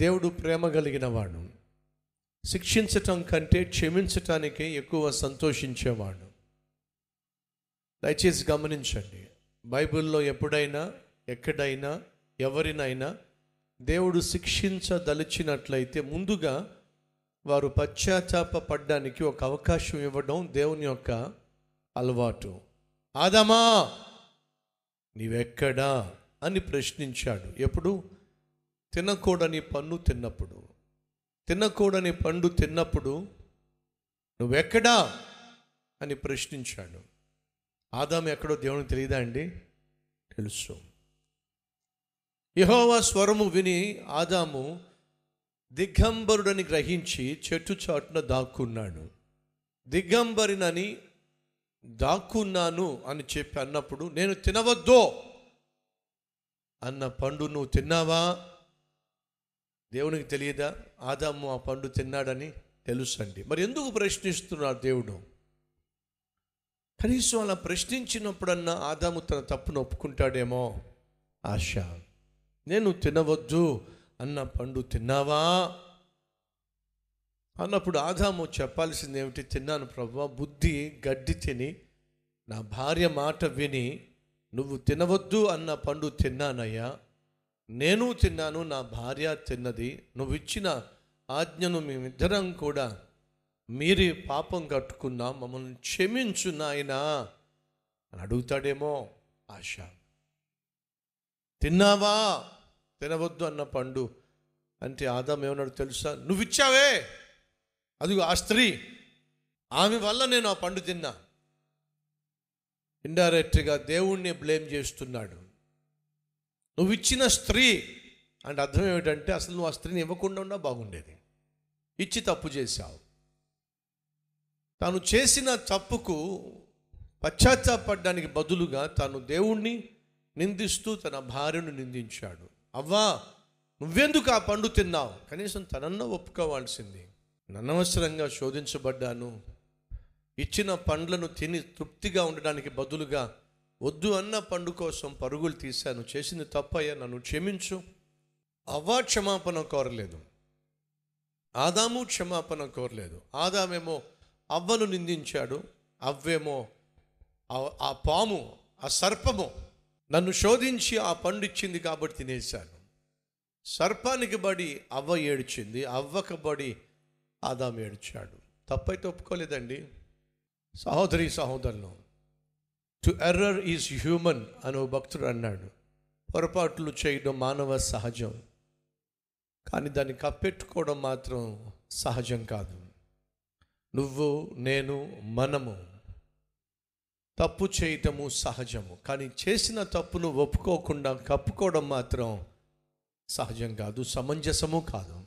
దేవుడు ప్రేమ కలిగిన వాడు. శిక్షించటం కంటే క్షమించటానికే ఎక్కువ సంతోషించేవాడు. దయచేసి గమనించండి. బైబిల్లో ఎప్పుడైనా ఎక్కడైనా ఎవరినైనా దేవుడు శిక్షించదలిచినట్లయితే ముందుగా వారు పశ్చాత్తాప పడ్డానికి ఒక అవకాశం ఇవ్వడం దేవుని యొక్క అలవాటు. ఆదమా నీవెక్కడా? అని ప్రశ్నించాడు. ఎప్పుడు? తినకూడని పన్ను తిన్నప్పుడు తినకూడని పండు తిన్నప్పుడు నువ్వెక్కడా అని ప్రశ్నించాడు. ఆదాం ఎక్కడో దేవునికి తెలియదా అండి? తెలుసు. యహోవా స్వరము విని ఆదాము దిగంబరుడని గ్రహించి చెట్టు చాటున దాక్కున్నాడు. దిగంబరినని దాక్కున్నాను అని చెప్పి అన్నప్పుడు నేను తినవద్దో అన్న పండు నువ్వు తిన్నావా? దేవునికి తెలియదా? ఆదాము ఆ పండు తిన్నాడని తెలుసండి. మరి ఎందుకు ప్రశ్నిస్తున్నాడు దేవుడు? కనీసం అలా ప్రశ్నించినప్పుడన్నా ఆదాము తన తప్పును ఒప్పుకుంటాడేమో? ఆశ. నేను తినవద్దు అన్న పండు తిన్నావా? అన్నప్పుడు ఆదాము చెప్పాల్సింది ఏమిటి? తిన్నాను ప్రభు బుద్ధి గడ్డి తిని నా భార్య మాట విని నువ్వు తినవద్దు అన్న పండు తిన్నానయ్యా. నేను తిన్నాను నా భార్య తిన్నది నువ్వు ఇచ్చిన ఆజ్ఞను మేమిద్దరం కూడా మీరి పాపం కట్టుకున్నాం మమ్మల్ని క్షమించు నాయనా అని అడుగుతాడేమో ఆశ. తిన్నావా? తినవద్దు అన్న పండు. అంటే ఆదాం ఏమన్నాడు తెలుసా? నువ్వు ఇచ్చావే అదిగో ఆ స్త్రీ ఆమె వల్ల నేను ఆ పండు తిన్నా. ఇండైరెక్ట్గా దేవుణ్ణి బ్లేమ్ చేస్తున్నాడు. నువ్వు ఇచ్చిన స్త్రీ అంటే అర్థం ఏమిటంటే అసలు నువ్వు ఆ స్త్రీని ఇవ్వకుండా ఉన్నా బాగుండేది. ఇచ్చి తప్పు చేశావు. తాను చేసిన తప్పుకు పశ్చాత్తాపడడానికి బదులుగా తాను దేవుణ్ణి నిందిస్తూ తన భార్యను నిందించాడు. అవ్వా నువ్వెందుకు ఆ పండు తిన్నావు? కనీసం తనన్న ఒప్పుకోవాల్సింది. అనవసరంగా శోధించబడ్డాను. ఇచ్చిన పండ్లను తిని తృప్తిగా ఉండడానికి బదులుగా వద్దు అన్న పండు కోసం పరుగులు తీశాను. చేసింది తప్పయ్యా నన్ను క్షమించు. అవ్వ క్షమాపణ కోరలేదు. ఆదాము క్షమాపణ కోరలేదు. ఆదామేమో అవ్వను నిందించాడు. అవ్వేమో ఆ- పాము ఆ సర్పము నన్ను శోధించి ఆ పండు ఇచ్చింది కాబట్టి తినేశాను. సర్పానికి బడి అవ్వ ఏడ్చింది. అవ్వకు బడి ఆదాం ఏడ్చాడు. తప్పైతే ఒప్పుకోలేదండి. సహోదరి సహోదరులు టు ఎర్రర్ ఈజ్ హ్యూమన్ అని ఓ భక్తుడు అన్నాడు. పొరపాట్లు చేయడం మానవ సహజం. కానీ దాన్ని కప్పెట్టుకోవడం మాత్రం సహజం కాదు. నువ్వు నేను మనము తప్పు చేయటము సహజము. కానీ చేసిన తప్పును ఒప్పుకోకుండా కప్పుకోవడం మాత్రం సహజం కాదు సమంజసము కాదు.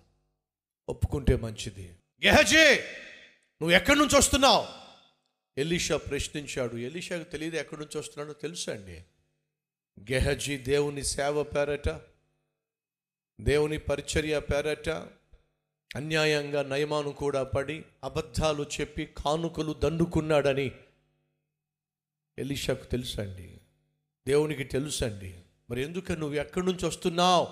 ఒప్పుకుంటే మంచిది. గెహజే నువ్వు ఎక్కడి నుంచి వస్తున్నావు? ఎలీషా ప్రశ్నించాడు ఎలీషాకు తెలియదు ఎక్కడి నుంచి వస్తున్నాడో తెలుసా అండి? గెహజీ దేవుని సేవ పేరట దేవుని పరిచర్య పేరట అన్యాయంగా నయమాను కూడా పడి అబద్ధాలు చెప్పి కానుకలు దండుకున్నాడని ఎలీషాకు తెలుసండి దేవునికి తెలుసండి మరి ఎందుకు నువ్వు ఎక్కడి నుంచి వస్తున్నావు?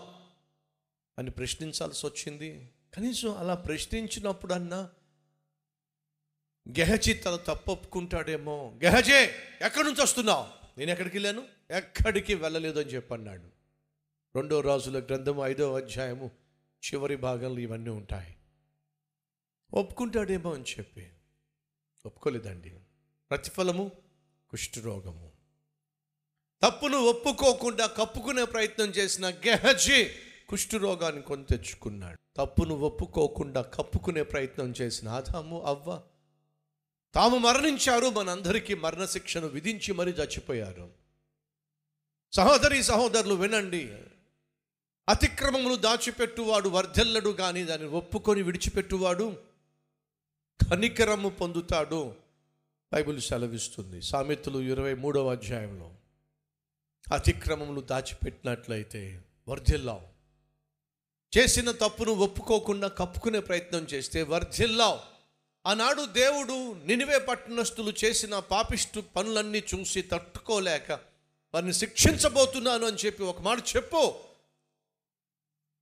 అని ప్రశ్నించాల్సి వచ్చింది. కనీసం అలా ప్రశ్నించినప్పుడన్నా గెహజీ తన తప్పు ఒప్పుకుంటాడేమో గెహజే ఎక్కడి నుంచి వస్తున్నావు? నేను ఎక్కడికి వెళ్ళాను? ఎక్కడికి వెళ్ళలేదు అని చెప్పన్నాడు. రెండో రాజుల గ్రంథం ఐదో అధ్యాయము చివరి భాగంలో ఇవన్నీ ఉంటాయి. ఒప్పుకుంటాడేమో అని చెప్పి. ఒప్పుకోలేదండి. ప్రతిఫలము కుష్ఠరోగము తప్పును ఒప్పుకోకుండా కప్పుకునే ప్రయత్నం చేసిన గెహజీ కుష్ఠరోగాన్ని కొని తెచ్చుకున్నాడు. తప్పును ఒప్పుకోకుండా కప్పుకునే ప్రయత్నం చేసిన ఆదాము అవ్వ తాము మరణించారు మనందరికీ మరణశిక్షను విధించి మరీ చచ్చిపోయారు. సహోదరి సహోదరులు వినండి. అతిక్రమములు దాచిపెట్టువాడు వర్ధెల్లడు కానీ దాన్ని ఒప్పుకొని విడిచిపెట్టువాడు కనికరము పొందుతాడు. బైబిల్ సెలవిస్తుంది. సామెతలు ఇరవై మూడవ అధ్యాయంలో. అతిక్రమములు దాచిపెట్టినట్లయితే వర్ధిల్లావు. చేసిన తప్పును ఒప్పుకోకుండా కప్పుకునే ప్రయత్నం చేస్తే వర్ధిల్లావు. ఆనాడు దేవుడు నినివే పట్టణస్థులు చేసిన పాపిష్టు పనులన్నీ చూసి తట్టుకోలేక వారిని శిక్షించబోతున్నాను అని చెప్పి ఒక మాట చెప్పు.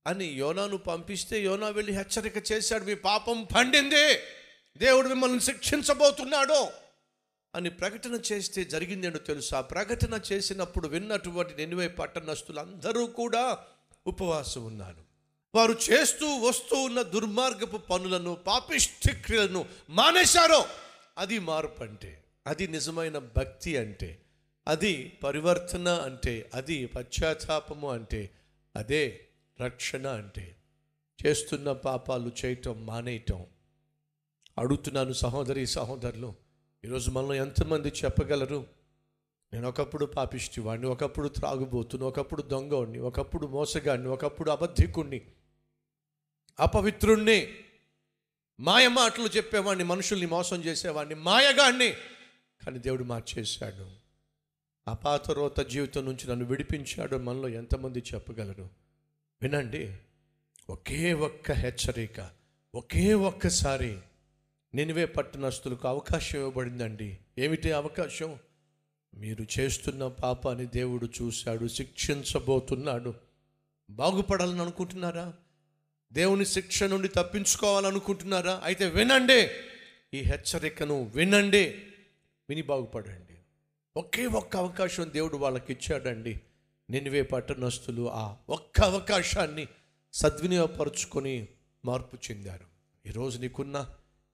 అని యోనాను పంపిస్తే యోనా వెళ్ళి హెచ్చరిక చేశాడు మీ పాపం పండింది. దేవుడు మిమ్మల్ని శిక్షించబోతున్నాడు. అని ప్రకటన చేస్తే జరిగిందేంటో తెలుసా? ప్రకటన చేసినప్పుడు విన్నటువంటి నినివే పట్టణస్థులందరూ కూడా ఉపవాసం ఉన్నారు. వారు చేస్తూ వస్తూ ఉన్న దుర్మార్గపు పనులను పాపిష్టి క్రియలను మానేశారో అది మార్పు అంటే అది నిజమైన భక్తి అంటే అది పరివర్తన అంటే అది పశ్చాత్తాపము అంటే అదే రక్షణ అంటే. చేస్తున్న పాపాలు చేయటం మానేయటం. అడుగుతున్నాను సహోదరి సహోదరులు ఈరోజు మనం ఎంతమంది చెప్పగలరు? నేను ఒకప్పుడు పాపిష్టి వాడిని ఒకప్పుడు త్రాగుబోతుని ఒకప్పుడు దొంగవాడిని ఒకప్పుడు మోసగాడిని ఒకప్పుడు అబద్ధికుణ్ణి అపవిత్రుణ్ణి మాయ మాటలు చెప్పేవాడిని మనుషుల్ని మోసం చేసేవాడిని మాయగాడిని కానీ దేవుడు మార్చేశాడు. ఆ పాతరోత జీవితం నుంచి నన్ను విడిపించాడు మనలో ఎంతమంది చెప్పగలరు? వినండి. ఒకే ఒక్క హెచ్చరిక ఒకే ఒక్కసారి. నినివే పట్టణస్తులకు అవకాశం ఇవ్వబడిందండి. ఏమిటి అవకాశం? మీరు చేస్తున్న పాపాన్ని దేవుడు చూశాడు శిక్షించబోతున్నాడు. బాగుపడాలని అనుకుంటున్నారా? దేవుని శిక్ష నుండి తప్పించుకోవాలనుకుంటున్నారా? అయితే వినండి. ఈ హెచ్చరికను వినండి. విని బాగుపడండి. ఒకే ఒక్క అవకాశం దేవుడు వాళ్ళకి ఇచ్చాడండి నినివే పట్టణస్తులు ఆ ఒక్క అవకాశాన్ని సద్వినియోగపరుచుకొని మార్పు చెందారు. ఈరోజు నీకున్న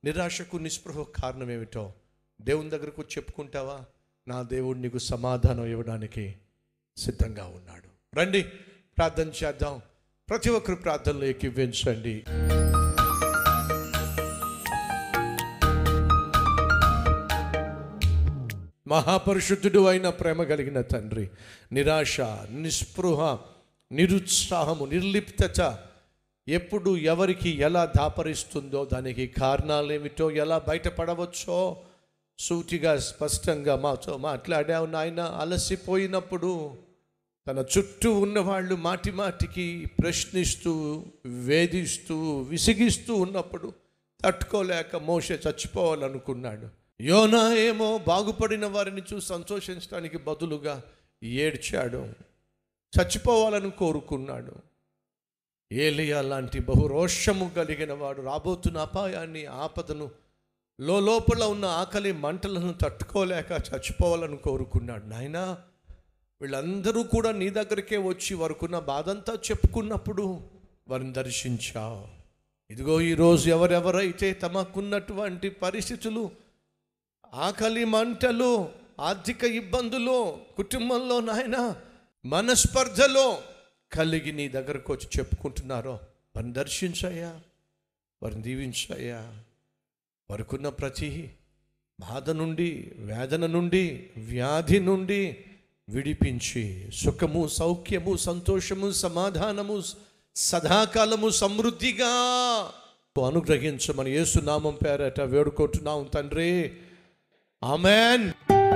నిరాశకు నిస్పృహ కారణం ఏమిటో దేవుని దగ్గరకు చెప్పుకుంటావా? నా దేవుడు నీకు సమాధానం ఇవ్వడానికి సిద్ధంగా ఉన్నాడు. రండి ప్రార్థన చేద్దాం. ప్రతి ఒక్కరు ప్రార్థనలో ఎక్కివ్వించండి మహాపరిశుద్ధుడు అయిన ప్రేమ కలిగిన తండ్రి నిరాశ నిస్పృహ నిరుత్సాహము నిర్లిప్తత ఎప్పుడు ఎవరికి ఎలా దాపరిస్తుందో దానికి కారణాలేమిటో ఎలా బయటపడవచ్చో సూటిగా స్పష్టంగా మాతో మాట్లాడావు నాయన. అలసిపోయినప్పుడు తన చుట్టూ ఉన్నవాళ్ళు మాటి మాటికి ప్రశ్నిస్తూ వేధిస్తూ విసిగిస్తూ ఉన్నప్పుడు తట్టుకోలేక మోష చచ్చిపోవాలనుకున్నాడు. యోనా ఏమో బాగుపడిన వారిని చూసి సంతోషించడానికి బదులుగా ఏడ్చాడు. చచ్చిపోవాలని కోరుకున్నాడు. ఏలియా లాంటి బహురోషము కలిగిన వాడు రాబోతున్న అపాయాన్ని ఆపదను లోపల ఉన్న ఆకలి మంటలను తట్టుకోలేక చచ్చిపోవాలని కోరుకున్నాడు. నాయనా వీళ్ళందరూ కూడా నీ దగ్గరికే వచ్చి వరకున్న బాధంతా చెప్పుకున్నప్పుడు వారిని దర్శించావు ఇదిగో ఈరోజు ఎవరెవరైతే తమకున్నటువంటి పరిస్థితులు ఆకలి మంటలు ఆర్థిక ఇబ్బందులు కుటుంబంలో నాయన మనస్పర్ధలో కలిగి నీ దగ్గరకు వచ్చి చెప్పుకుంటున్నారో వారిని దర్శించాయా వారిని దీవించాయా వారికున్న ప్రతి బాధ నుండి వేదన నుండి వ్యాధి నుండి విడిపించి సుఖము సౌఖ్యము సంతోషము సమాధానము సదాకాలము సమృద్ధిగా అనుగ్రహించమని యేసునామం పేరట వేడుకుంటున్నాం తండ్రి. ఆమెన్.